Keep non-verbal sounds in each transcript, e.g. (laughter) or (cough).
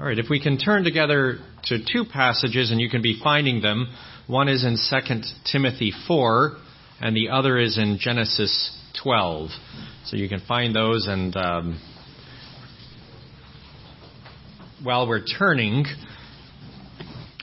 All right, if we can turn together to two passages, and you can be finding them. One is in 2 Timothy 4, and the other is in Genesis 12. So you can find those, and um, while we're turning,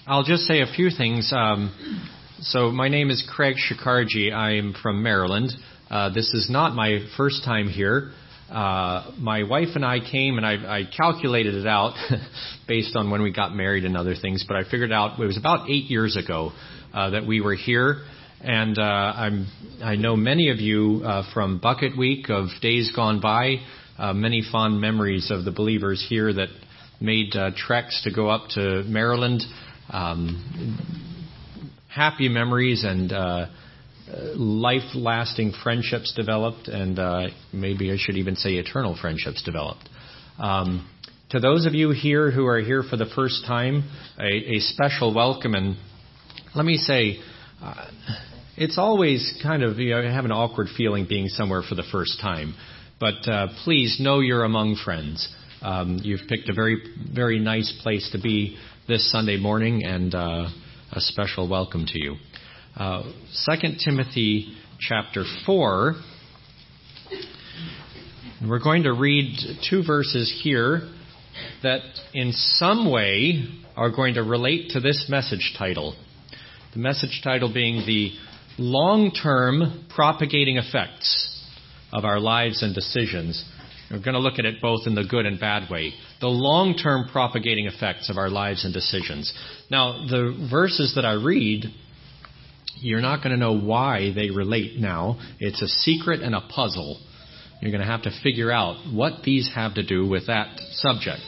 I'll just say a few things. Um, so my name is Craig Shakarji. I'm from Maryland. Uh, this is not my first time here. Uh, my wife and I came, and I, I calculated it out (laughs) based on when we got married and other things. But I figured out it was about eight years ago uh, that we were here, and uh, I'm I know many of you uh, from Bucket Week of days gone by. Uh, many fond memories of the believers here that made uh, treks to go up to Maryland. Um, happy memories and uh, life-lasting friendships developed, and uh, maybe I should even say eternal friendships developed. Um, to those of you here who are here for the first time, a, a special welcome. And let me say, uh, it's always kind of you know, I have an awkward feeling being somewhere for the first time. But uh, please know you're among friends. Um, you've picked a very, very nice place to be this Sunday morning, and uh, a special welcome to you. Uh, 2 Timothy chapter 4. We're going to read two verses here that in some way are going to relate to this message title. The message title being the long term propagating effects of our lives and decisions. We're going to look at it both in the good and bad way. The long term propagating effects of our lives and decisions. Now, the verses that I read you're not going to know why they relate now. It's a secret and a puzzle. You're going to have to figure out what these have to do with that subject.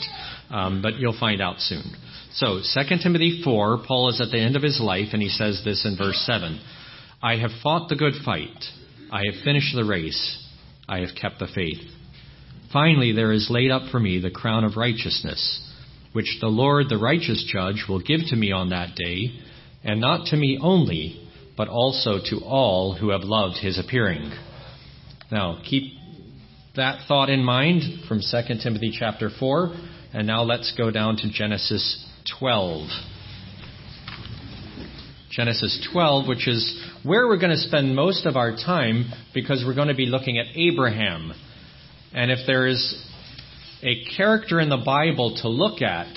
Um, but you'll find out soon. So, 2 Timothy 4, Paul is at the end of his life, and he says this in verse 7 I have fought the good fight. I have finished the race. I have kept the faith. Finally, there is laid up for me the crown of righteousness, which the Lord, the righteous judge, will give to me on that day, and not to me only but also to all who have loved his appearing. Now, keep that thought in mind from 2 Timothy chapter 4, and now let's go down to Genesis 12. Genesis 12, which is where we're going to spend most of our time because we're going to be looking at Abraham. And if there is a character in the Bible to look at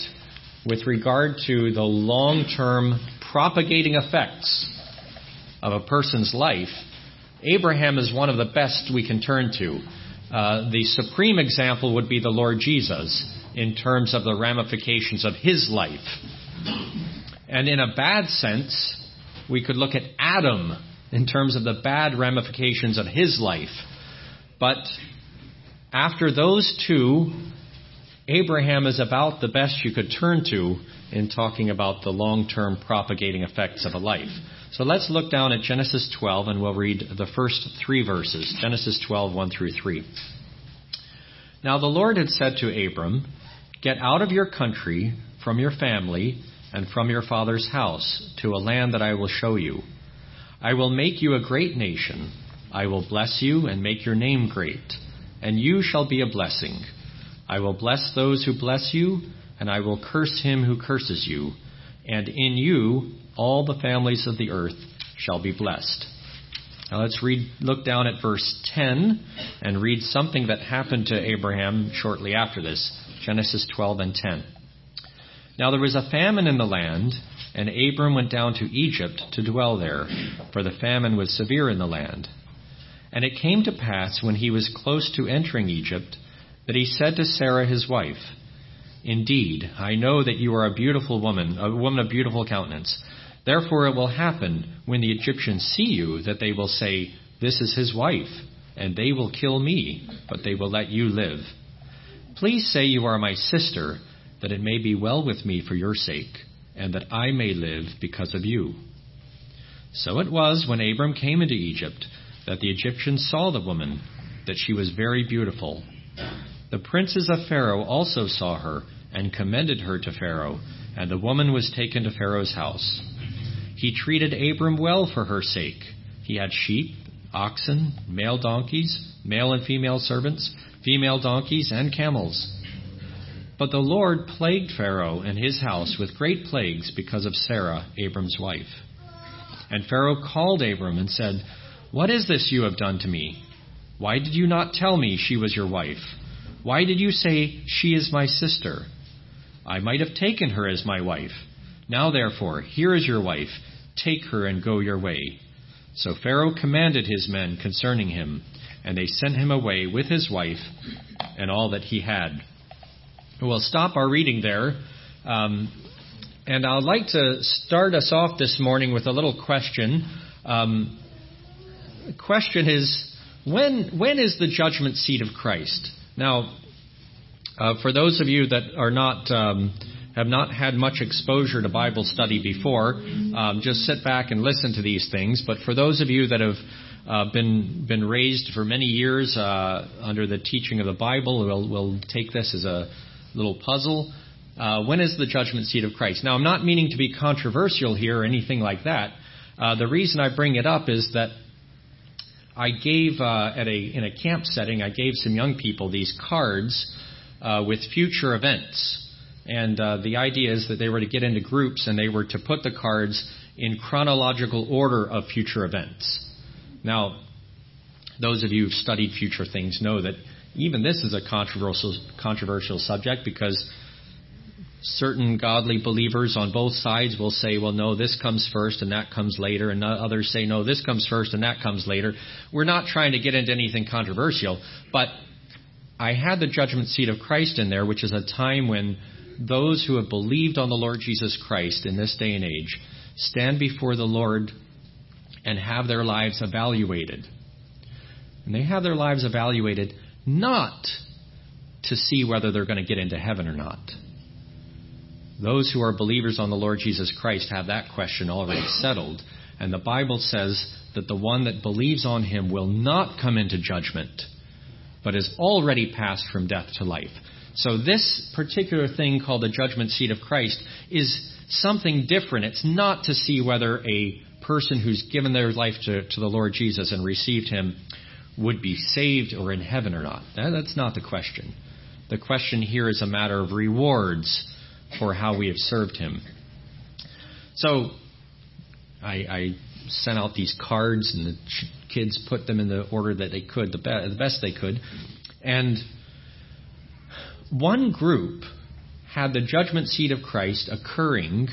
with regard to the long term propagating effects of a person's life, Abraham is one of the best we can turn to. Uh, the supreme example would be the Lord Jesus in terms of the ramifications of his life. And in a bad sense, we could look at Adam in terms of the bad ramifications of his life. But after those two, Abraham is about the best you could turn to in talking about the long term propagating effects of a life. So let's look down at Genesis 12 and we'll read the first three verses Genesis 12, 1 through 3. Now the Lord had said to Abram, Get out of your country, from your family, and from your father's house, to a land that I will show you. I will make you a great nation. I will bless you and make your name great, and you shall be a blessing. I will bless those who bless you, and I will curse him who curses you, and in you all the families of the earth shall be blessed. Now let's read, look down at verse 10 and read something that happened to Abraham shortly after this. Genesis 12 and 10. Now there was a famine in the land, and Abram went down to Egypt to dwell there, for the famine was severe in the land. And it came to pass when he was close to entering Egypt that he said to Sarah his wife, Indeed, I know that you are a beautiful woman, a woman of beautiful countenance. Therefore it will happen when the Egyptians see you that they will say, This is his wife, and they will kill me, but they will let you live. Please say you are my sister, that it may be well with me for your sake, and that I may live because of you. So it was when Abram came into Egypt that the Egyptians saw the woman, that she was very beautiful. The princes of Pharaoh also saw her and commended her to Pharaoh, and the woman was taken to Pharaoh's house. He treated Abram well for her sake. He had sheep, oxen, male donkeys, male and female servants, female donkeys, and camels. But the Lord plagued Pharaoh and his house with great plagues because of Sarah, Abram's wife. And Pharaoh called Abram and said, What is this you have done to me? Why did you not tell me she was your wife? Why did you say, She is my sister? I might have taken her as my wife. Now therefore, here is your wife. Take her and go your way. So Pharaoh commanded his men concerning him, and they sent him away with his wife and all that he had. We'll stop our reading there. Um, and I'd like to start us off this morning with a little question. Um, the question is when, when is the judgment seat of Christ? Now, uh, for those of you that are not um, have not had much exposure to Bible study before, um, just sit back and listen to these things. But for those of you that have uh, been been raised for many years uh, under the teaching of the Bible, we'll, we'll take this as a little puzzle. Uh, when is the judgment seat of Christ? Now, I'm not meaning to be controversial here or anything like that. Uh, the reason I bring it up is that I gave uh, at a in a camp setting, I gave some young people these cards uh, with future events, and uh, the idea is that they were to get into groups and they were to put the cards in chronological order of future events. Now, those of you who've studied future things know that even this is a controversial controversial subject because certain godly believers on both sides will say, well, no, this comes first and that comes later, and others say, no, this comes first and that comes later. We're not trying to get into anything controversial, but I had the judgment seat of Christ in there, which is a time when those who have believed on the Lord Jesus Christ in this day and age stand before the Lord and have their lives evaluated. And they have their lives evaluated not to see whether they're going to get into heaven or not those who are believers on the Lord Jesus Christ have that question already settled. And the Bible says that the one that believes on him will not come into judgment, but is already passed from death to life. So this particular thing called the judgment seat of Christ is something different. It's not to see whether a person who's given their life to, to the Lord Jesus and received him would be saved or in heaven or not. That, that's not the question. The question here is a matter of rewards for how we have served him. So I, I sent out these cards, and the kids put them in the order that they could, the, be- the best they could. And one group had the judgment seat of Christ occurring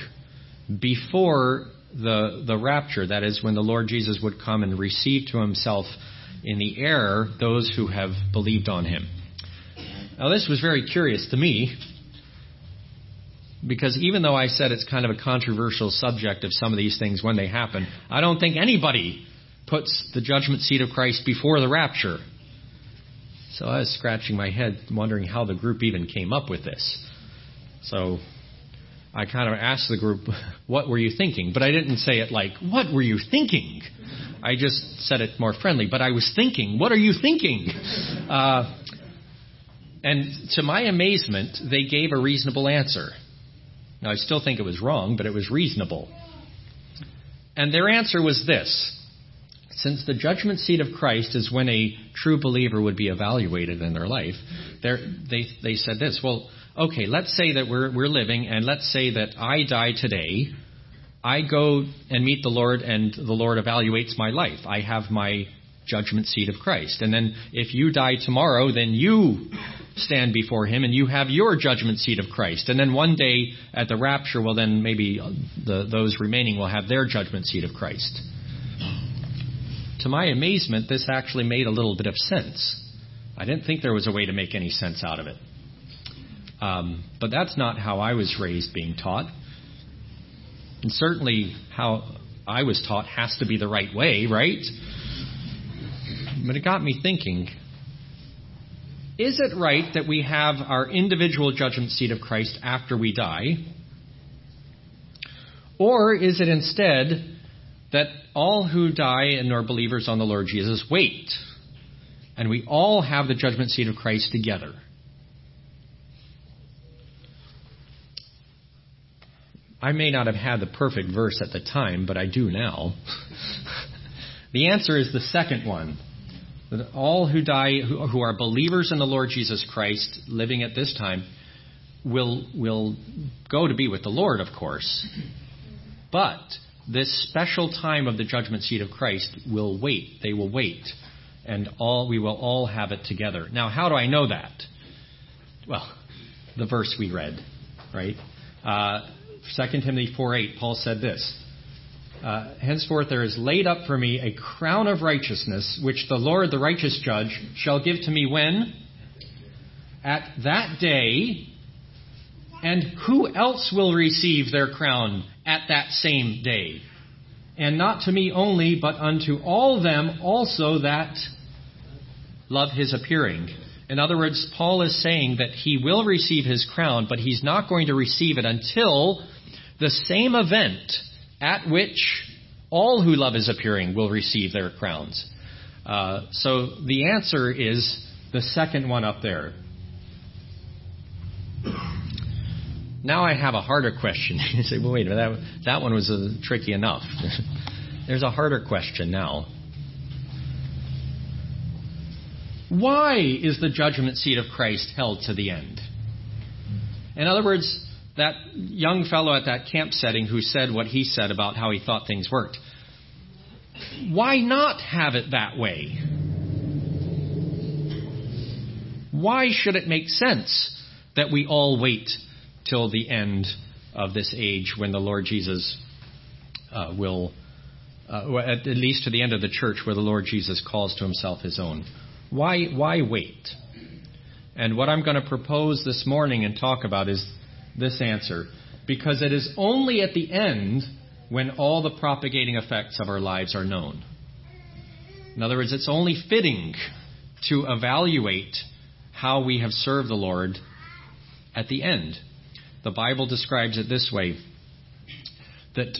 before the, the rapture, that is, when the Lord Jesus would come and receive to himself in the air those who have believed on him. Now, this was very curious to me because even though I said it's kind of a controversial subject of some of these things when they happen, I don't think anybody puts the judgment seat of Christ before the rapture. So I was scratching my head, wondering how the group even came up with this. So I kind of asked the group, (laughs) What were you thinking? But I didn't say it like, What were you thinking? I just said it more friendly, but I was thinking, What are you thinking? Uh, and to my amazement, they gave a reasonable answer. Now, I still think it was wrong, but it was reasonable. And their answer was this since the judgment seat of Christ is when a true believer would be evaluated in their life, they, they said this well, okay, let's say that we're, we're living, and let's say that I die today. I go and meet the Lord, and the Lord evaluates my life. I have my judgment seat of Christ. And then if you die tomorrow, then you stand before him and you have your judgment seat of Christ. And then one day at the rapture, well, then maybe the, those remaining will have their judgment seat of Christ. To my amazement, this actually made a little bit of sense. I didn't think there was a way to make any sense out of it. Um, but that's not how I was raised being taught. And certainly how I was taught has to be the right way, right? But it got me thinking is it right that we have our individual judgment seat of Christ after we die? Or is it instead that all who die and are believers on the Lord Jesus wait, and we all have the judgment seat of Christ together? I may not have had the perfect verse at the time, but I do now. (laughs) the answer is the second one that all who die, who, are believers in the Lord Jesus Christ, living at this time, will will go to be with the Lord, of course. But this special time of the judgment seat of Christ will wait. They will wait, and all we will all have it together. Now, how do I know that? Well, the verse we read, right? Uh, 2 Timothy 4:8. Paul said this. Uh, henceforth there is laid up for me a crown of righteousness, which the Lord, the righteous judge, shall give to me when? At that day. And who else will receive their crown at that same day? And not to me only, but unto all them also that love his appearing. In other words, Paul is saying that he will receive his crown, but he's not going to receive it until the same event at which all who love his appearing will receive their crowns. Uh, so the answer is the second one up there. Now I have a harder question. (laughs) you say, well, wait, that, that one was uh, tricky enough. (laughs) There's a harder question now. Why is the judgment seat of Christ held to the end? In other words, that young fellow at that camp setting who said what he said about how he thought things worked. Why not have it that way? Why should it make sense that we all wait till the end of this age when the Lord Jesus uh, will, uh, at least to the end of the church where the Lord Jesus calls to himself his own? Why, why wait? And what I'm going to propose this morning and talk about is this answer because it is only at the end when all the propagating effects of our lives are known. In other words, it's only fitting to evaluate how we have served the Lord at the end. The Bible describes it this way that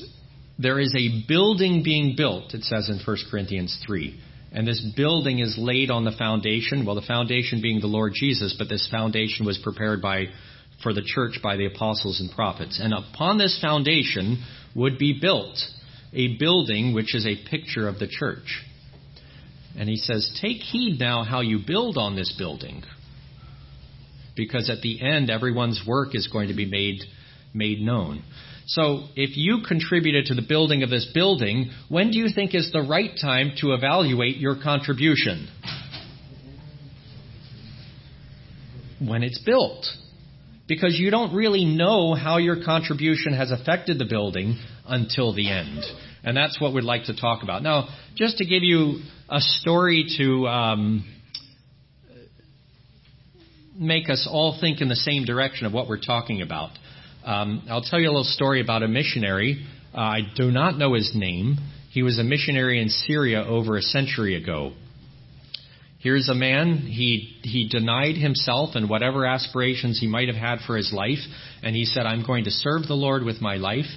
there is a building being built, it says in 1 Corinthians 3. And this building is laid on the foundation. Well, the foundation being the Lord Jesus, but this foundation was prepared by for the church by the apostles and prophets. And upon this foundation would be built a building which is a picture of the church. And he says, Take heed now how you build on this building. Because at the end, everyone's work is going to be made, made known. So, if you contributed to the building of this building, when do you think is the right time to evaluate your contribution? When it's built because you don't really know how your contribution has affected the building until the end. And that's what we'd like to talk about. Now, just to give you a story to um, make us all think in the same direction of what we're talking about, um, I'll tell you a little story about a missionary. Uh, I do not know his name. He was a missionary in Syria over a century ago. Here's a man, he, he denied himself and whatever aspirations he might have had for his life, and he said, I'm going to serve the Lord with my life.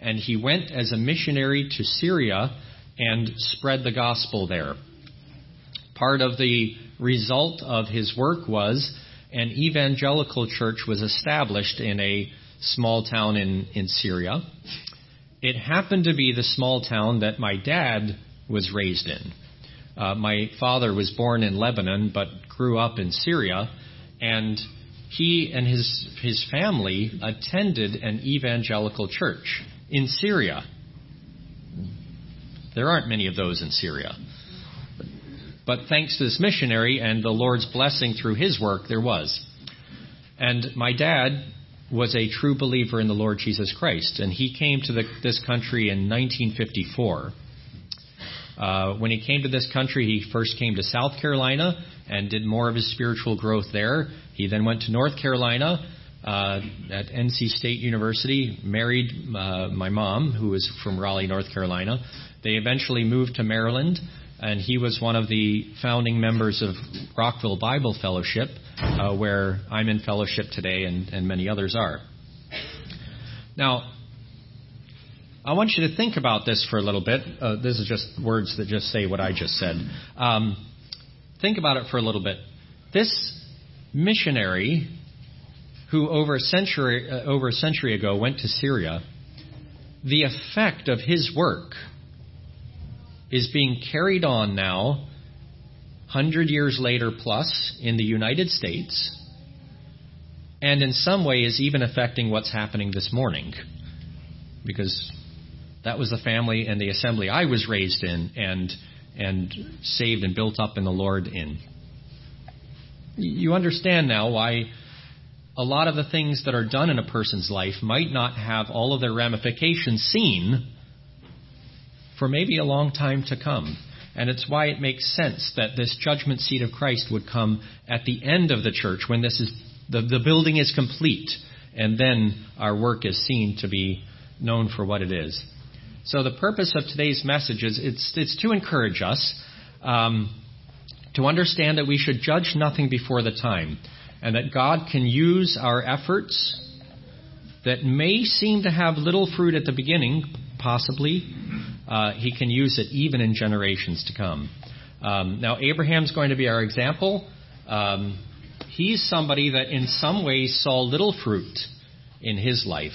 And he went as a missionary to Syria and spread the gospel there. Part of the result of his work was an evangelical church was established in a small town in, in Syria. It happened to be the small town that my dad was raised in. Uh, my father was born in Lebanon but grew up in Syria, and he and his his family attended an evangelical church in Syria. There aren't many of those in Syria. But thanks to this missionary and the Lord's blessing through his work, there was. And my dad was a true believer in the Lord Jesus Christ, and he came to the, this country in 1954. Uh, when he came to this country, he first came to South Carolina and did more of his spiritual growth there. He then went to North Carolina uh, at NC State University, married uh, my mom, who was from Raleigh, North Carolina. They eventually moved to Maryland, and he was one of the founding members of Rockville Bible Fellowship, uh, where I'm in fellowship today, and, and many others are. Now, I want you to think about this for a little bit. Uh, this is just words that just say what I just said. Um, think about it for a little bit. This missionary, who over a century uh, over a century ago went to Syria, the effect of his work is being carried on now, hundred years later plus, in the United States, and in some way is even affecting what's happening this morning. Because that was the family and the assembly I was raised in and, and saved and built up in the Lord in. You understand now why a lot of the things that are done in a person's life might not have all of their ramifications seen for maybe a long time to come. And it's why it makes sense that this judgment seat of Christ would come at the end of the church when this is the, the building is complete and then our work is seen to be known for what it is. So the purpose of today's message is it's, it's to encourage us um, to understand that we should judge nothing before the time and that God can use our efforts that may seem to have little fruit at the beginning, possibly, uh, he can use it even in generations to come. Um, now, Abraham's going to be our example. Um, he's somebody that in some ways saw little fruit in his life.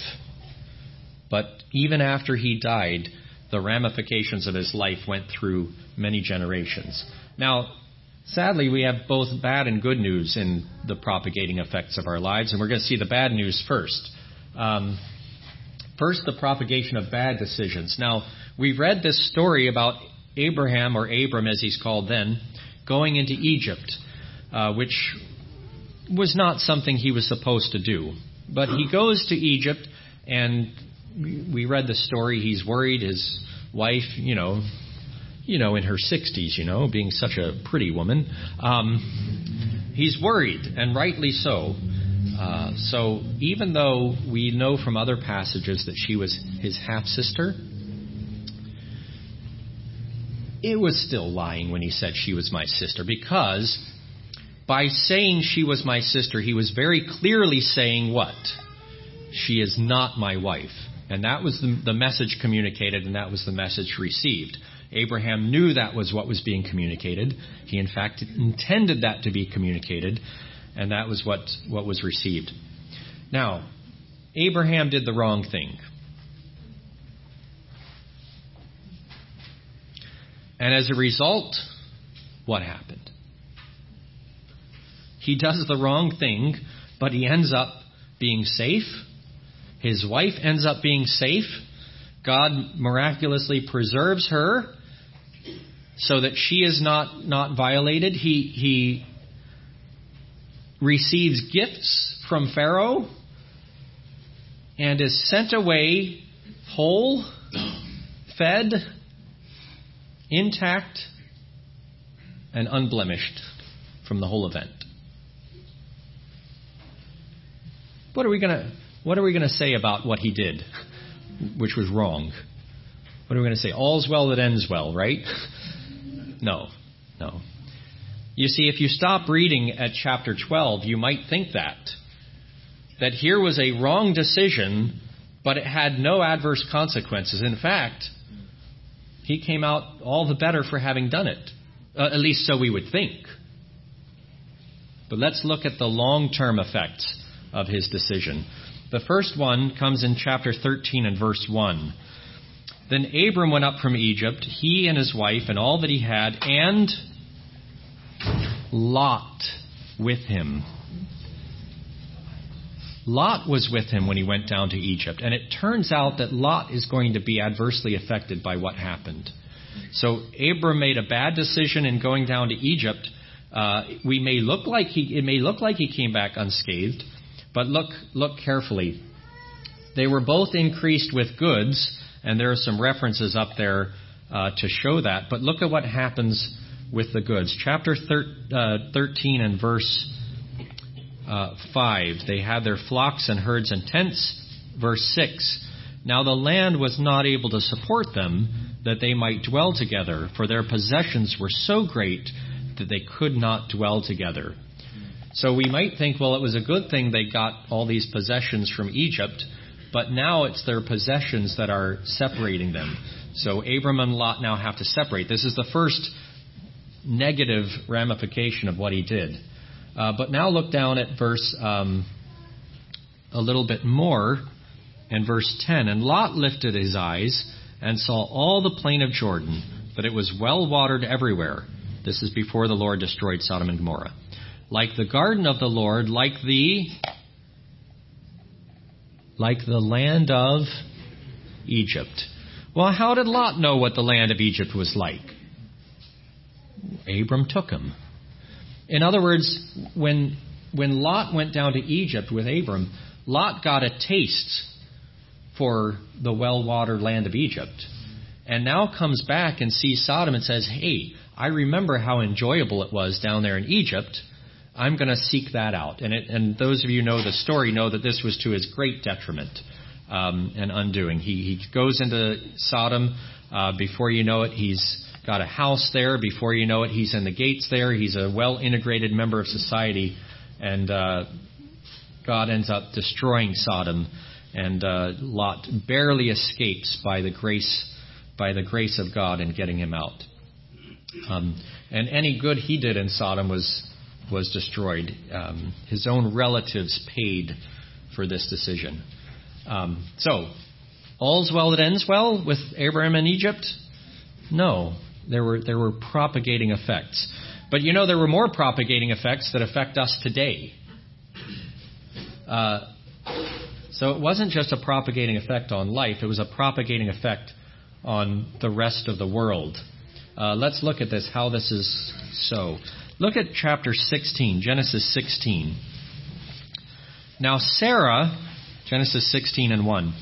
But even after he died, the ramifications of his life went through many generations. Now, sadly, we have both bad and good news in the propagating effects of our lives, and we're going to see the bad news first. Um, first, the propagation of bad decisions. Now, We've read this story about Abraham, or Abram as he's called then, going into Egypt, uh, which was not something he was supposed to do. But he goes to Egypt, and we read the story. He's worried. His wife, you know, you know, in her 60s, you know, being such a pretty woman, um, he's worried, and rightly so. Uh, so even though we know from other passages that she was his half sister, it was still lying when he said she was my sister because by saying she was my sister, he was very clearly saying what? She is not my wife. And that was the, the, message communicated, and that was the message received. Abraham knew that was what was being communicated. He, in fact, intended that to be communicated, and that was what, what was received. Now, Abraham did the wrong thing. And as a result, what happened? He does the wrong thing, but he ends up being safe. His wife ends up being safe. God miraculously preserves her so that she is not, not violated. He, he receives gifts from Pharaoh and is sent away whole, fed, intact and unblemished from the whole event. What are we going to what are we going to say about what he did, which was wrong? What are we going to say? All's well that ends well, right? no, no. You see, if you stop reading at chapter 12, you might think that. That here was a wrong decision, but it had no adverse consequences. In fact, he came out all the better for having done it. Uh, at least so we would think. But let's look at the long term effects of his decision. The first one comes in chapter 13 and verse 1. Then Abram went up from Egypt, he and his wife, and all that he had, and Lot with him. Lot was with him when he went down to Egypt. And it turns out that Lot is going to be adversely affected by what happened. So Abram made a bad decision in going down to Egypt. Uh, we may look like he, it may look like he came back unscathed, but look, look carefully. They were both increased with goods, and there are some references up there uh, to show that. But look at what happens with the goods. Chapter thir- uh, 13 and verse uh, 5. They had their flocks and herds and tents. Verse 6. Now the land was not able to support them, that they might dwell together, for their possessions were so great that they could not dwell together. So we might think, well, it was a good thing they got all these possessions from Egypt, but now it's their possessions that are separating them. So Abram and Lot now have to separate. This is the first negative ramification of what he did. Uh, but now look down at verse um, a little bit more in verse 10. And Lot lifted his eyes and saw all the plain of Jordan, that it was well watered everywhere. This is before the Lord destroyed Sodom and Gomorrah. Like the garden of the Lord, like the like the land of Egypt. Well, how did Lot know what the land of Egypt was like? Abram took him. In other words, when, when Lot went down to Egypt with Abram, Lot got a taste for the well watered land of Egypt. And now comes back and sees Sodom and says, Hey, I remember how enjoyable it was down there in Egypt. I'm going to seek that out. And, it, and those of you know the story know that this was to his great detriment um, and undoing. He, he goes into Sodom. Uh, before you know it, he's got a house there. Before you know it, he's in the gates there. He's a well integrated member of society. And uh, God ends up destroying Sodom. And uh, Lot barely escapes by the grace by the grace of God in getting him out. Um, and any good he did in Sodom was was destroyed. Um, his own relatives paid for this decision. Um, so, all's well that ends well with Abraham in Egypt? No, there were there were propagating effects. But you know there were more propagating effects that affect us today. Uh, so it wasn't just a propagating effect on life; it was a propagating effect on the rest of the world. Uh, let's look at this, how this is so. Look at chapter 16, Genesis 16. Now, Sarah, Genesis 16 and 1.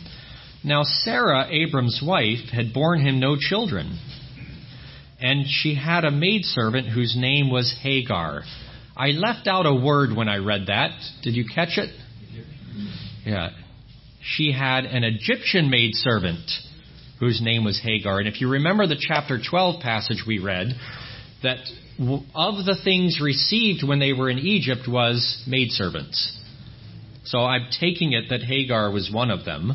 Now, Sarah, Abram's wife, had borne him no children. And she had a maidservant whose name was Hagar. I left out a word when I read that. Did you catch it? Yeah. She had an Egyptian maidservant whose name was Hagar. And if you remember the chapter 12 passage we read, that of the things received when they were in Egypt was maidservants. So I'm taking it that Hagar was one of them.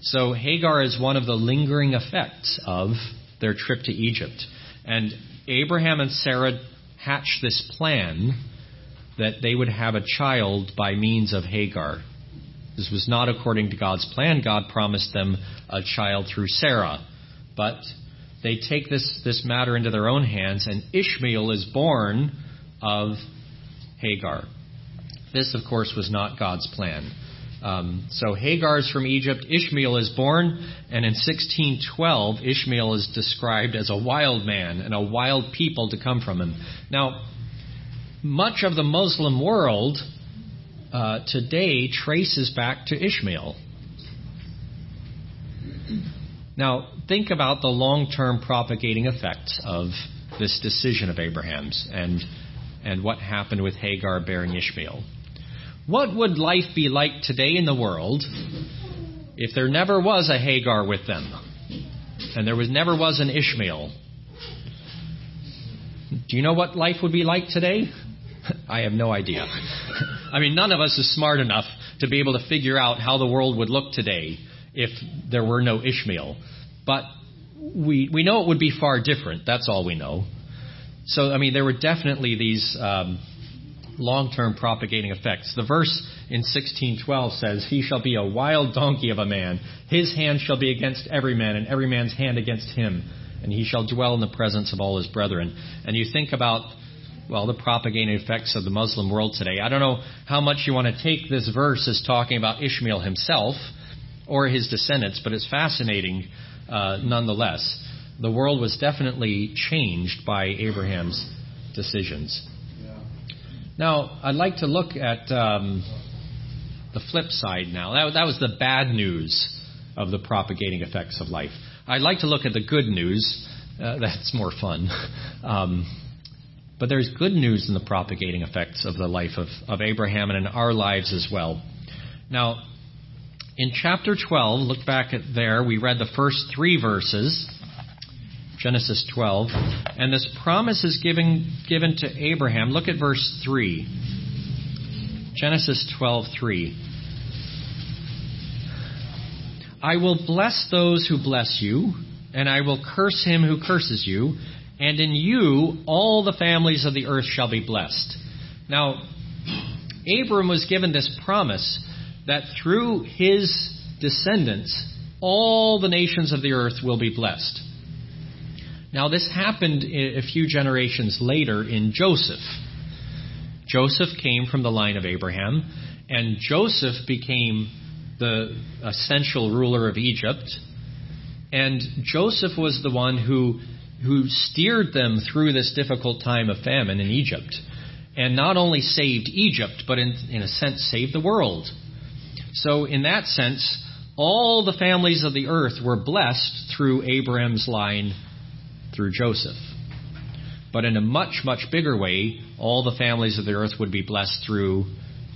So Hagar is one of the lingering effects of their trip to Egypt. And Abraham and Sarah hatched this plan that they would have a child by means of Hagar. This was not according to God's plan. God promised them a child through Sarah. But they take this, this matter into their own hands, and Ishmael is born of Hagar. This, of course, was not God's plan. Um, so Hagar is from Egypt. Ishmael is born, and in 1612, Ishmael is described as a wild man and a wild people to come from him. Now, much of the Muslim world uh, today traces back to Ishmael. Now, think about the long term propagating effects of this decision of Abraham's and, and what happened with Hagar bearing Ishmael. What would life be like today in the world if there never was a Hagar with them and there was never was an Ishmael? Do you know what life would be like today? (laughs) I have no idea. (laughs) I mean, none of us is smart enough to be able to figure out how the world would look today if there were no Ishmael. But we, we know it would be far different. That's all we know. So, I mean, there were definitely these um, long term propagating effects. The verse in 1612 says, He shall be a wild donkey of a man. His hand shall be against every man, and every man's hand against him. And he shall dwell in the presence of all his brethren. And you think about well, the propagating effects of the Muslim world today. I don't know how much you want to take this verse as talking about Ishmael himself or his descendants, but it's fascinating uh, nonetheless. The world was definitely changed by Abraham's decisions. Yeah. Now, I'd like to look at um, the flip side now. That, that was the bad news of the propagating effects of life. I'd like to look at the good news. Uh, that's more fun. (laughs) Um, but there's good news in the propagating effects of the life of, of Abraham and in our lives as well. Now, in chapter 12, look back at there, we read the first three verses, Genesis 12, and this promise is given, given to Abraham. Look at verse 3. Genesis 12:3. I will bless those who bless you, and I will curse him who curses you and in you all the families of the earth shall be blessed. Now, Abram was given this promise that through his descendants, all the nations of the earth will be blessed. Now, this happened a few generations later in Joseph. Joseph came from the line of Abraham, and Joseph became the essential ruler of Egypt. And Joseph was the one who, who steered them through this difficult time of famine in Egypt. And not only saved Egypt, but in, in a sense saved the world. So, in that sense, all the families of the earth were blessed through Abraham's line through Joseph. But in a much, much bigger way, all the families of the earth would be blessed through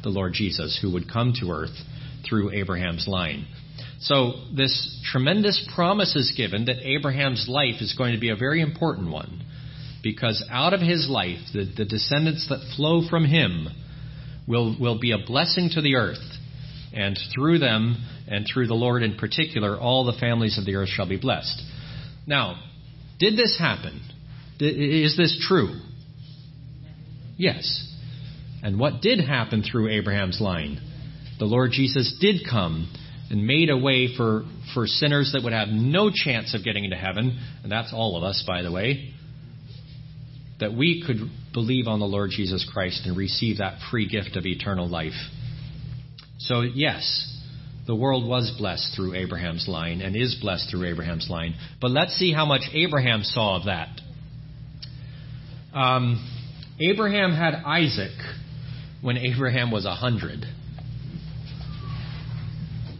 the Lord Jesus, who would come to earth through Abraham's line. So, this tremendous promise is given that Abraham's life is going to be a very important one. Because out of his life, the, the descendants that flow from him will, will be a blessing to the earth. And through them, and through the Lord in particular, all the families of the earth shall be blessed. Now, did this happen? Is this true? Yes. And what did happen through Abraham's line? The Lord Jesus did come and made a way for, for sinners that would have no chance of getting into heaven, and that's all of us, by the way, that we could believe on the Lord Jesus Christ and receive that free gift of eternal life. So, yes, the world was blessed through Abraham's line and is blessed through Abraham's line. But let's see how much Abraham saw of that. Um, Abraham had Isaac when Abraham was a hundred.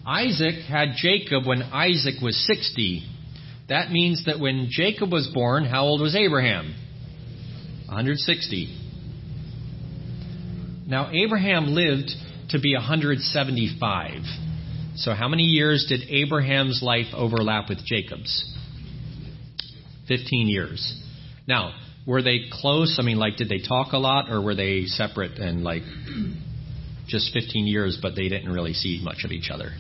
Isaac had Jacob when Isaac was 60. That means that when Jacob was born, how old was Abraham? 160. Now, Abraham lived to be 175. So, how many years did Abraham's life overlap with Jacob's? 15 years. Now, were they close? I mean, like, did they talk a lot, or were they separate and, like, just 15 years, but they didn't really see much of each other?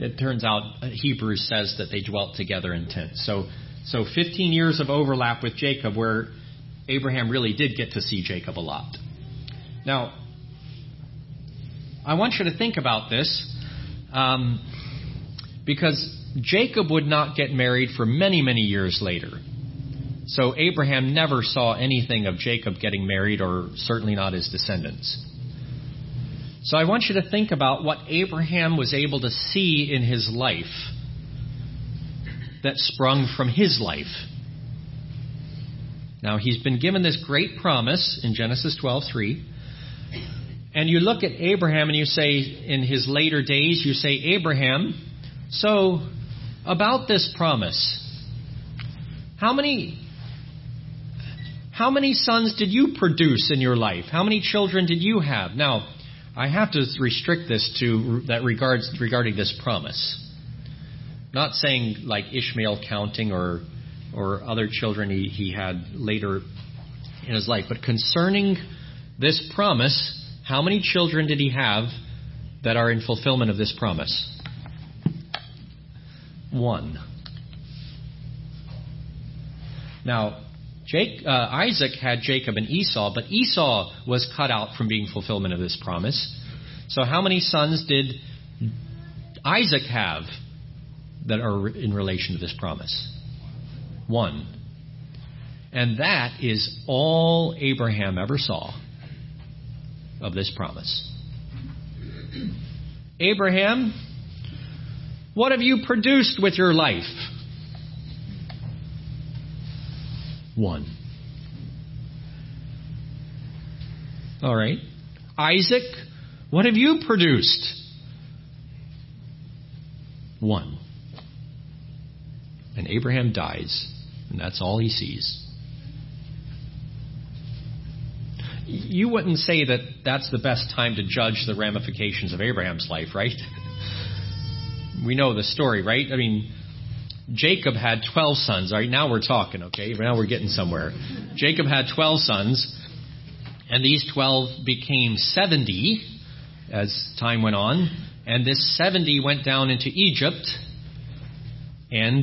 It turns out uh, Hebrews says that they dwelt together in tents. So, so 15 years of overlap with Jacob, where Abraham really did get to see Jacob a lot. Now, I want you to think about this um, because Jacob would not get married for many, many years later. So Abraham never saw anything of Jacob getting married, or certainly not his descendants. So I want you to think about what Abraham was able to see in his life that sprung from his life. Now he's been given this great promise in Genesis 12:3. And you look at Abraham and you say in his later days you say Abraham, so about this promise. How many how many sons did you produce in your life? How many children did you have? Now, I have to restrict this to that regards regarding this promise. Not saying like Ishmael counting or or other children he, he had later in his life, but concerning this promise, how many children did he have that are in fulfillment of this promise? One. Now, Jake, uh, Isaac had Jacob and Esau, but Esau was cut out from being fulfillment of this promise. So, how many sons did Isaac have that are in relation to this promise? One. And that is all Abraham ever saw of this promise. Abraham, what have you produced with your life? One. All right. Isaac, what have you produced? One. And Abraham dies, and that's all he sees. You wouldn't say that that's the best time to judge the ramifications of Abraham's life, right? we know the story, right? I mean, Jacob had 12 sons. All right, now we're talking, okay? Now we're getting somewhere. Jacob had 12 sons, and these 12 became 70 as time went on. And this 70 went down into Egypt, and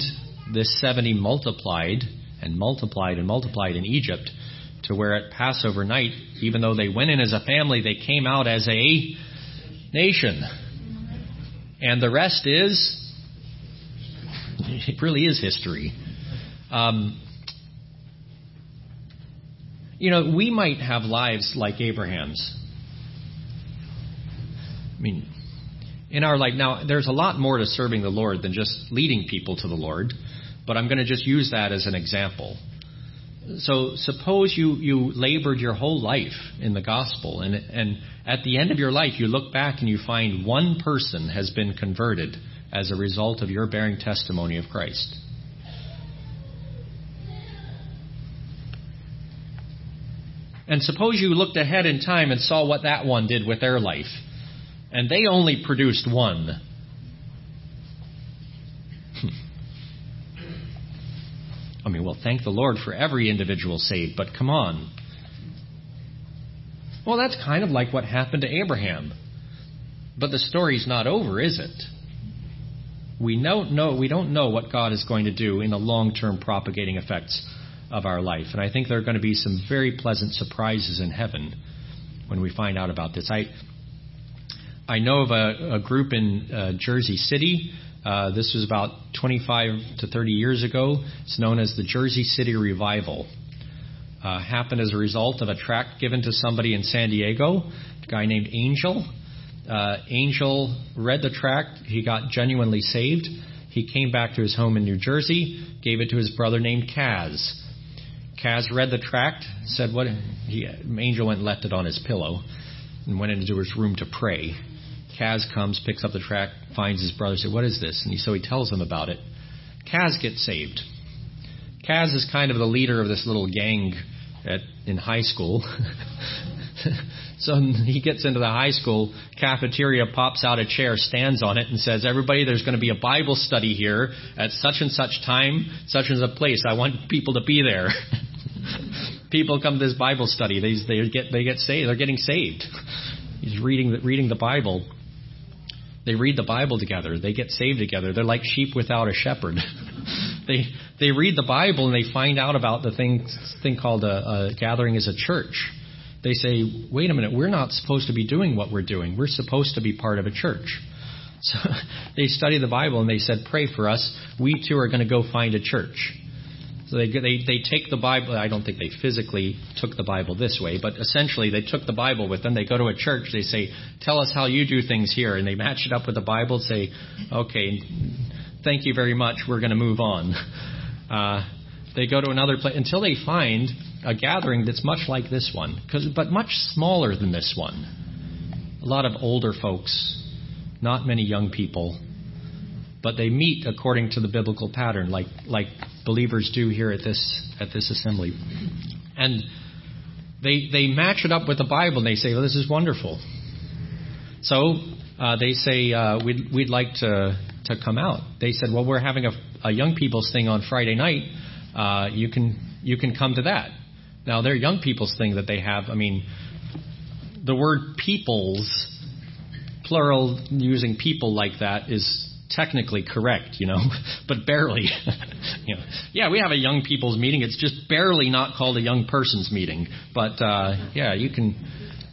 this 70 multiplied and multiplied and multiplied in Egypt to where at Passover night, even though they went in as a family, they came out as a nation. And the rest is it really is history. Um, you know, we might have lives like Abraham's. I mean, in our life, now, there's a lot more to serving the Lord than just leading people to the Lord, but I'm going to just use that as an example. So suppose you, you labored your whole life in the gospel, and, and at the end of your life, you look back and you find one person has been converted as a result of your bearing testimony of Christ. And suppose you looked ahead in time and saw what that one did with their life, and they only produced one. I mean, well, thank the Lord for every individual saved, but come on. Well, that's kind of like what happened to Abraham. But the story's not over, is it? We don't know, we don't know what God is going to do in the long term propagating effects of our life. And I think there are going to be some very pleasant surprises in heaven when we find out about this. I, I know of a, a group in uh, Jersey City. Uh, this was about 25 to 30 years ago. It's known as the Jersey City Revival. Uh, happened as a result of a tract given to somebody in San Diego, a guy named Angel. Uh, Angel read the tract. He got genuinely saved. He came back to his home in New Jersey, gave it to his brother named Kaz. Kaz read the tract, said what he, Angel went and left it on his pillow, and went into his room to pray. Kaz comes, picks up the track, finds his brother, says, "What is this?" And he, so he tells him about it. Kaz gets saved. Kaz is kind of the leader of this little gang at, in high school. (laughs) so he gets into the high school cafeteria, pops out a chair, stands on it, and says, Everybody, there's going to be a Bible study here at such and such time, such and such place. I want people to be there. (laughs) people come to this Bible study. They, they get they get saved. They're getting saved. He's reading the, reading the Bible. They read the Bible together. They get saved together. They're like sheep without a shepherd. (laughs) they they read the Bible and they find out about the thing thing called a, a gathering as a church. They say, wait a minute, we're not supposed to be doing what we're doing. We're supposed to be part of a church. (laughs) So they study the Bible and they said, pray for us. We too are going to go find a church. So they, they, they take the Bible. I don't think they physically took the Bible this way, but essentially they took the Bible with them. They go to a church. They say, tell us how you do things here. And they match it up with the Bible say, okay, thank you very much. We're going to move on. (laughs) Uh, they go to another place until they find a gathering that's much like this one, but much smaller than this one. A lot of older folks, not many young people, but they meet according to the biblical pattern, like like believers do here at this at this assembly, and they they match it up with the Bible. and They say, "Well, this is wonderful." So uh, they say, uh, "We'd we'd like to to come out." They said, "Well, we're having a, a young people's thing on Friday night." uh, you can you can come to that. Now, their young people's thing that they have. I mean, the word peoples, plural, using people like that is technically correct, you know, (laughs) but barely. (laughs) you know, yeah, we have a young people's meeting. It's just barely not called a young person's meeting, but uh, yeah, you can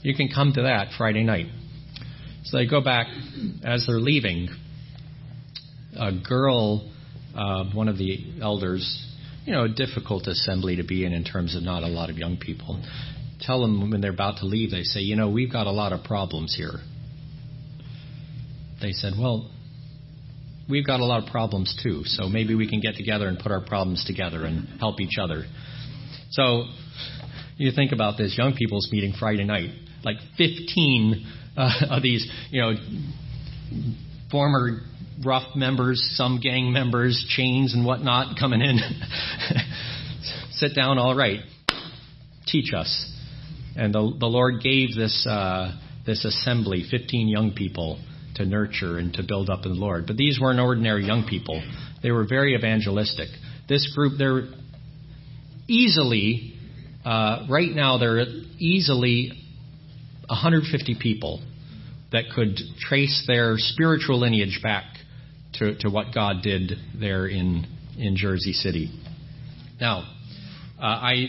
you can come to that Friday night. So they go back as they're leaving. A girl, uh, one of the elders, you know, a difficult assembly to be in in terms of not a lot of young people. Tell them when they're about to leave, they say, you know, we've got a lot of problems here. They said, well, we've got a lot of problems too, so maybe we can get together and put our problems together and help each other. So you think about this young people's meeting Friday night, like 15 uh, of these, you know, former rough members, some gang members, chains and whatnot coming in. (laughs) Sit down, all right. Teach us. And the, the Lord gave this, uh, this assembly, 15 young people, to nurture and to build up in the Lord. But these weren't ordinary young people. They were very evangelistic. This group, they're easily, uh, right now, they're easily 150 people that could trace their spiritual lineage back to, to what God did there in, in Jersey City. Now, uh, I,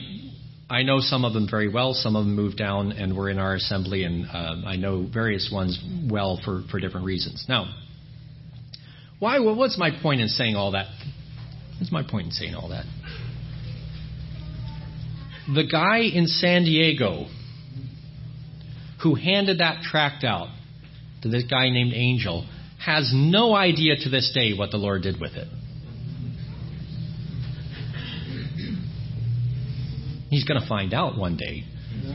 I know some of them very well. Some of them moved down and were in our assembly, and uh, I know various ones well for, for different reasons. Now, why? What's my point in saying all that? What's my point in saying all that? The guy in San Diego who handed that tract out to this guy named Angel, has no idea to this day what the Lord did with it. He's going to find out one day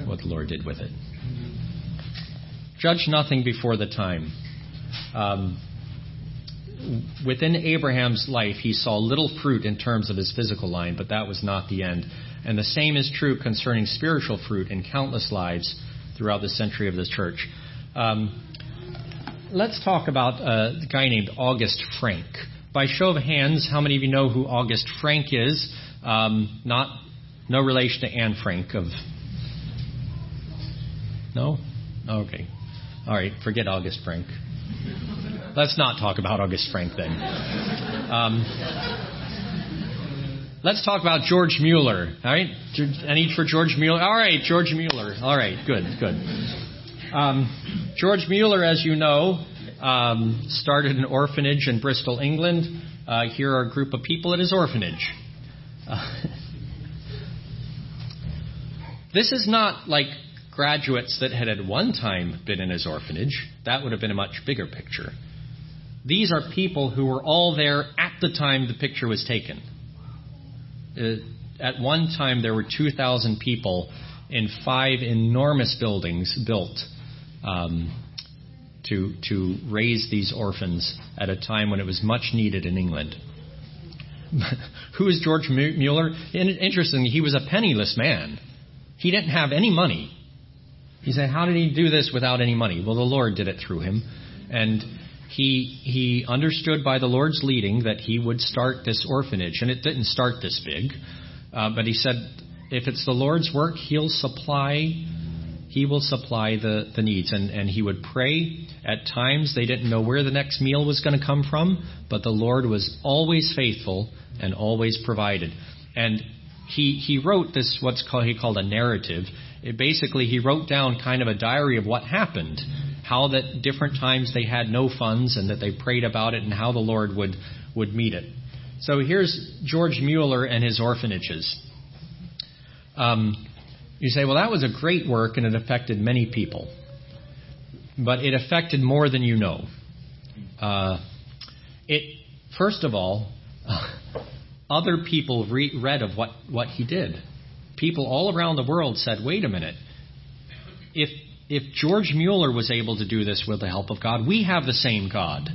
what the Lord did with it. Judge nothing before the time. Um, within Abraham's life, he saw little fruit in terms of his physical line, but that was not the end. And the same is true concerning spiritual fruit in countless lives throughout the century of the church. Um, let's talk about a guy named August Frank. By show of hands, how many of you know who August Frank is? Um, not no relation to Anne Frank of. No? Okay. All right, forget August Frank. Let's not talk about August Frank then. Um, let's talk about George Mueller. All right, any for George Mueller? All right, George Mueller. All right, good, good. Um, George Mueller, as you know, um, started an orphanage in Bristol, England. Uh, here are a group of people at his orphanage. Uh, this is not like graduates that had at one time been in his orphanage. That would have been a much bigger picture. These are people who were all there at the time the picture was taken. Uh, at one time, there were 2,000 people in five enormous buildings built um, to, to raise these orphans at a time when it was much needed in England. (laughs) Who is George Mueller? Interestingly, he was a penniless man. He didn't have any money. He said, How did he do this without any money? Well, the Lord did it through him. And he, he understood by the Lord's leading that he would start this orphanage. And it didn't start this big. Uh, but he said, if it's the Lord's work, he'll supply, he will supply the, the needs. And, and he would pray. At times, they didn't know where the next meal was going to come from, but the Lord was always faithful and always provided. And he, he wrote this, what's called, he called a narrative. It basically, he wrote down kind of a diary of what happened, how that different times they had no funds and that they prayed about it and how the Lord would, would meet it. So here's George Mueller and his orphanages. Um, you say, well, that was a great work and it affected many people. But it affected more than you know. Uh, it, first of all, other people re- read of what, what he did. People all around the world said, wait a minute. If, if George Mueller was able to do this with the help of God, we have the same God.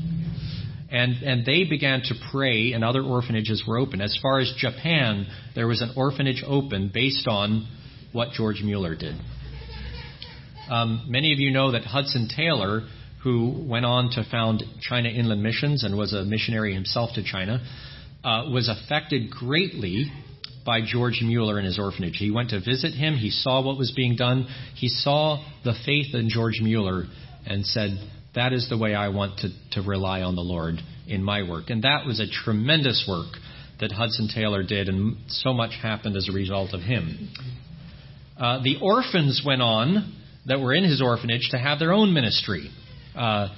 And, and they began to pray, and other orphanages were open. As far as Japan, there was an orphanage open based on what George Mueller did. Um, many of you know that Hudson Taylor, who went on to found China Inland Missions and was a missionary himself to China, uh, was affected greatly by George Mueller in his orphanage. He went to visit him. He saw what was being done. He saw the faith in George Mueller and said, That is the way I want to, to rely on the Lord in my work. And that was a tremendous work that Hudson Taylor did, and so much happened as a result of him. Uh, the orphans went on that were in his orphanage to have their own ministry. Uh,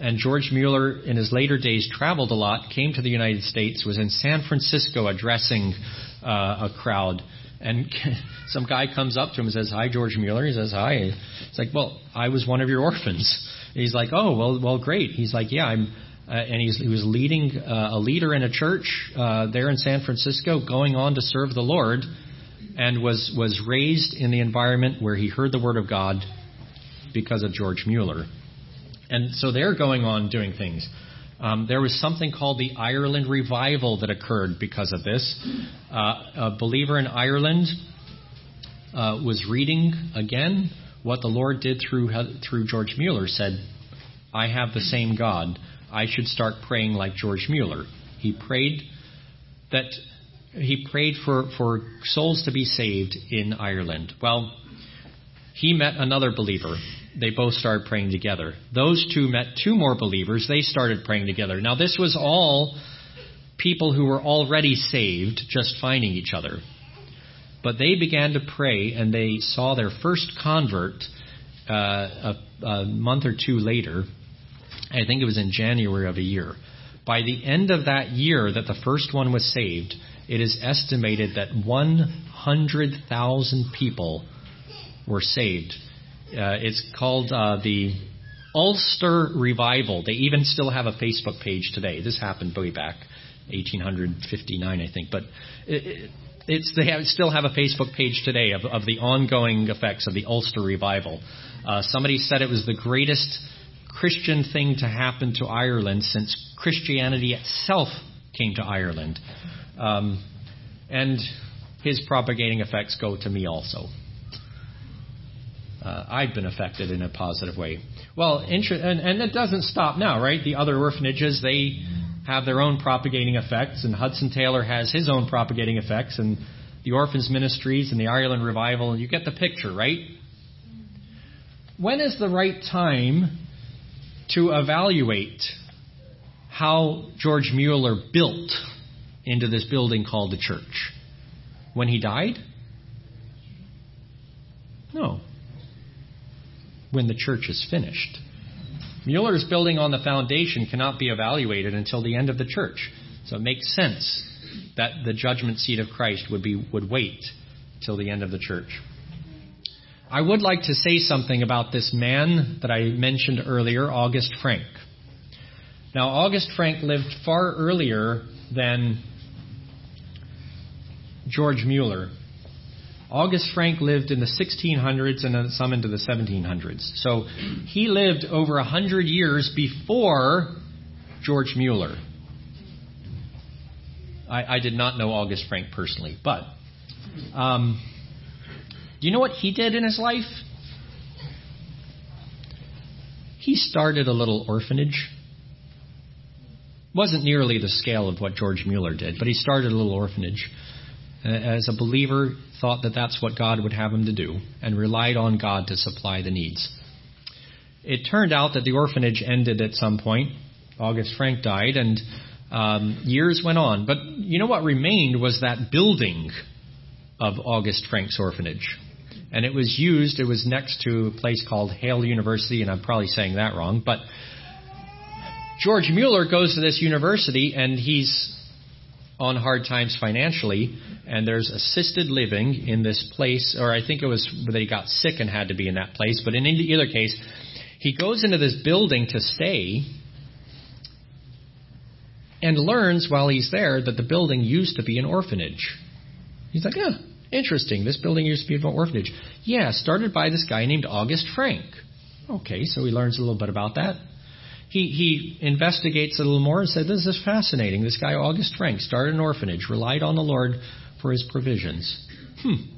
and George Mueller, in his later days, traveled a lot, came to the United States, was in San Francisco addressing uh, a crowd. And (laughs) some guy comes up to him and says, Hi, George Mueller. He says, Hi. It's like, Well, I was one of your orphans. he's like, Oh, well, well, great. He's like, Yeah, I'm. Uh, and he was leading uh, a leader in a church uh, there in San Francisco, going on to serve the Lord, and was was raised in the environment where he heard the word of God because of George Mueller. And so they're going on doing things. Um, there was something called the Ireland Revival that occurred because of this. Uh, a believer in Ireland uh, was reading again what the Lord did through through George Mueller. Said, "I have the same God. I should start praying like George Mueller." He prayed that he prayed for for souls to be saved in Ireland. Well, he met another believer they both started praying together. Those two met two more believers. They started praying together. Now, this was all people who were already saved, just finding each other. But they began to pray, and they saw their first convert uh, a, a month or two later. I think it was in January of a year. By the end of that year that the first one was saved, it is estimated that 100,000 people were saved uh, it's called uh, the Ulster Revival. They even still have a Facebook page today. This happened way back 1859, I think. But it, it's, they have, still have a Facebook page today of, of the ongoing effects of the Ulster Revival. Uh, somebody said it was the greatest Christian thing to happen to Ireland since Christianity itself came to Ireland. Um, and his propagating effects go to me also. Uh, I've been affected in a positive way. Well, and, and it doesn't stop now, right? The other orphanages, they have their own propagating effects, and Hudson Taylor has his own propagating effects, and the Orphans Ministries and the Ireland revival, and You get the picture, right? When is the right time to evaluate how George Mueller built into this building called the church? When he died? No. When the church is finished. Mueller's building on the foundation cannot be evaluated until the end of the church. So it makes sense that the judgment seat of Christ would be would wait till the end of the church. I would like to say something about this man that I mentioned earlier, August Frank. Now, August Frank lived far earlier than George Mueller. August Frank lived in the 1600s and then some into the 1700s. So he lived over 100 years before George Mueller. I, I did not know August Frank personally, but um, do you know what he did in his life? He started a little orphanage. Wasn't nearly the scale of what George Mueller did, but he started a little orphanage. Uh, as a believer, thought that that's what God would have him to do and relied on God to supply the needs. It turned out that the orphanage ended at some point. August Frank died, and um, years went on. But you know what remained was that building of August Frank's orphanage. And it was used, it was next to a place called Halle University, and I'm probably saying that wrong, but George Mueller goes to this university and he's on hard times financially, and there's assisted living in this place, or I think it was that he got sick and had to be in that place, but in either case, he goes into this building to stay and learns while he's there that the building used to be an orphanage. He's like, yeah, interesting. This building used to be an orphanage. Yeah, started by this guy named August Frank. Okay, so he learns a little bit about that he, he investigates a little more and said, This is fascinating. This guy, August Frank, started an orphanage, relied on the Lord for his provisions. Hmm.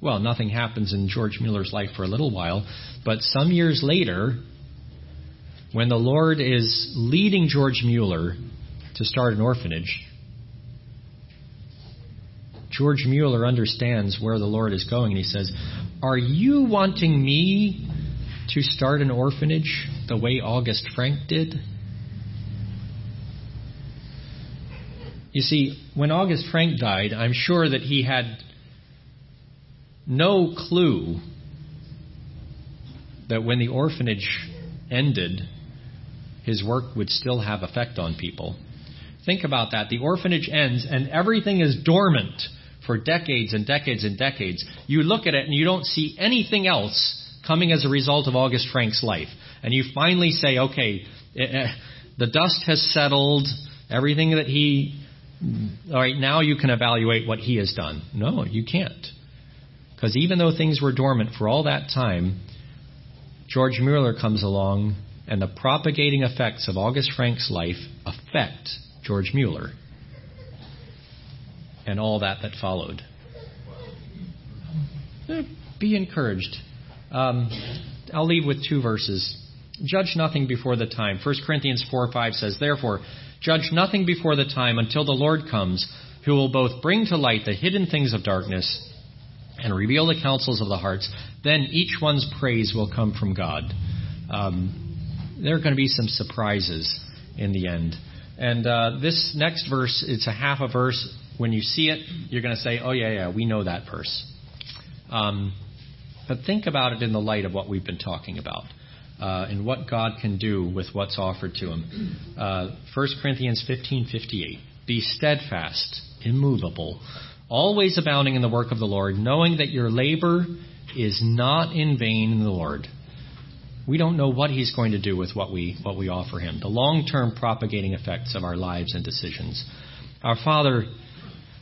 Well, nothing happens in George Mueller's life for a little while, but some years later, when the Lord is leading George Mueller to start an orphanage, George Mueller understands where the Lord is going, and he says, Are you wanting me to start an orphanage the way August Frank did? You see, when August Frank died, I'm sure that he had no clue that when the orphanage ended, his work would still have effect on people. Think about that. The orphanage ends and everything is dormant for decades and decades and decades. You look at it and you don't see anything else coming as a result of August Frank's life. And you finally say, okay, eh, eh, the dust has settled, everything that he. All right, now you can evaluate what he has done. No, you can't. Because even though things were dormant for all that time, George Mueller comes along, and the propagating effects of August Frank's life affect George Mueller and all that that followed. Eh, be encouraged. Um, I'll leave with two verses. Judge nothing before the time. 1 Corinthians 4 5 says, Therefore, judge nothing before the time until the Lord comes, who will both bring to light the hidden things of darkness and reveal the counsels of the hearts. Then each one's praise will come from God. Um, there are going to be some surprises in the end. And uh, this next verse, it's a half a verse. When you see it, you're going to say, oh, yeah, yeah, we know that verse. Um, but think about it in the light of what we've been talking about. Uh, and what God can do with what's offered to him. Uh, 1 Corinthians 15:58. Be steadfast, immovable, always abounding in the work of the Lord, knowing that your labor is not in vain in the Lord. We don't know what He's going to do with what we, what we offer Him, the long term propagating effects of our lives and decisions. Our Father,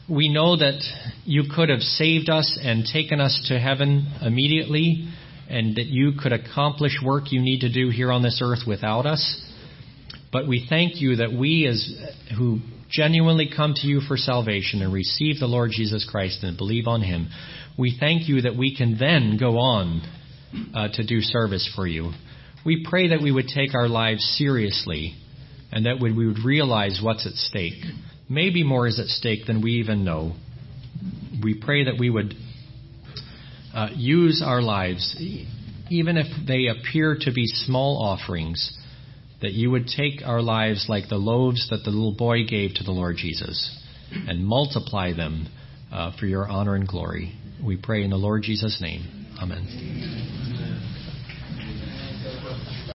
we know that you could have saved us and taken us to heaven immediately, and that you could accomplish work you need to do here on this earth without us. But we thank you that we, as who genuinely come to you for salvation and receive the Lord Jesus Christ and believe on Him, we thank you that we can then go on uh, to do service for you. We pray that we would take our lives seriously and that we would realize what's at stake. Maybe more is at stake than we even know. We pray that we would uh, use our lives, even if they appear to be small offerings, that you would take our lives like the loaves that the little boy gave to the Lord Jesus and multiply them uh, for your honor and glory. We pray in the Lord Jesus' name. Amen.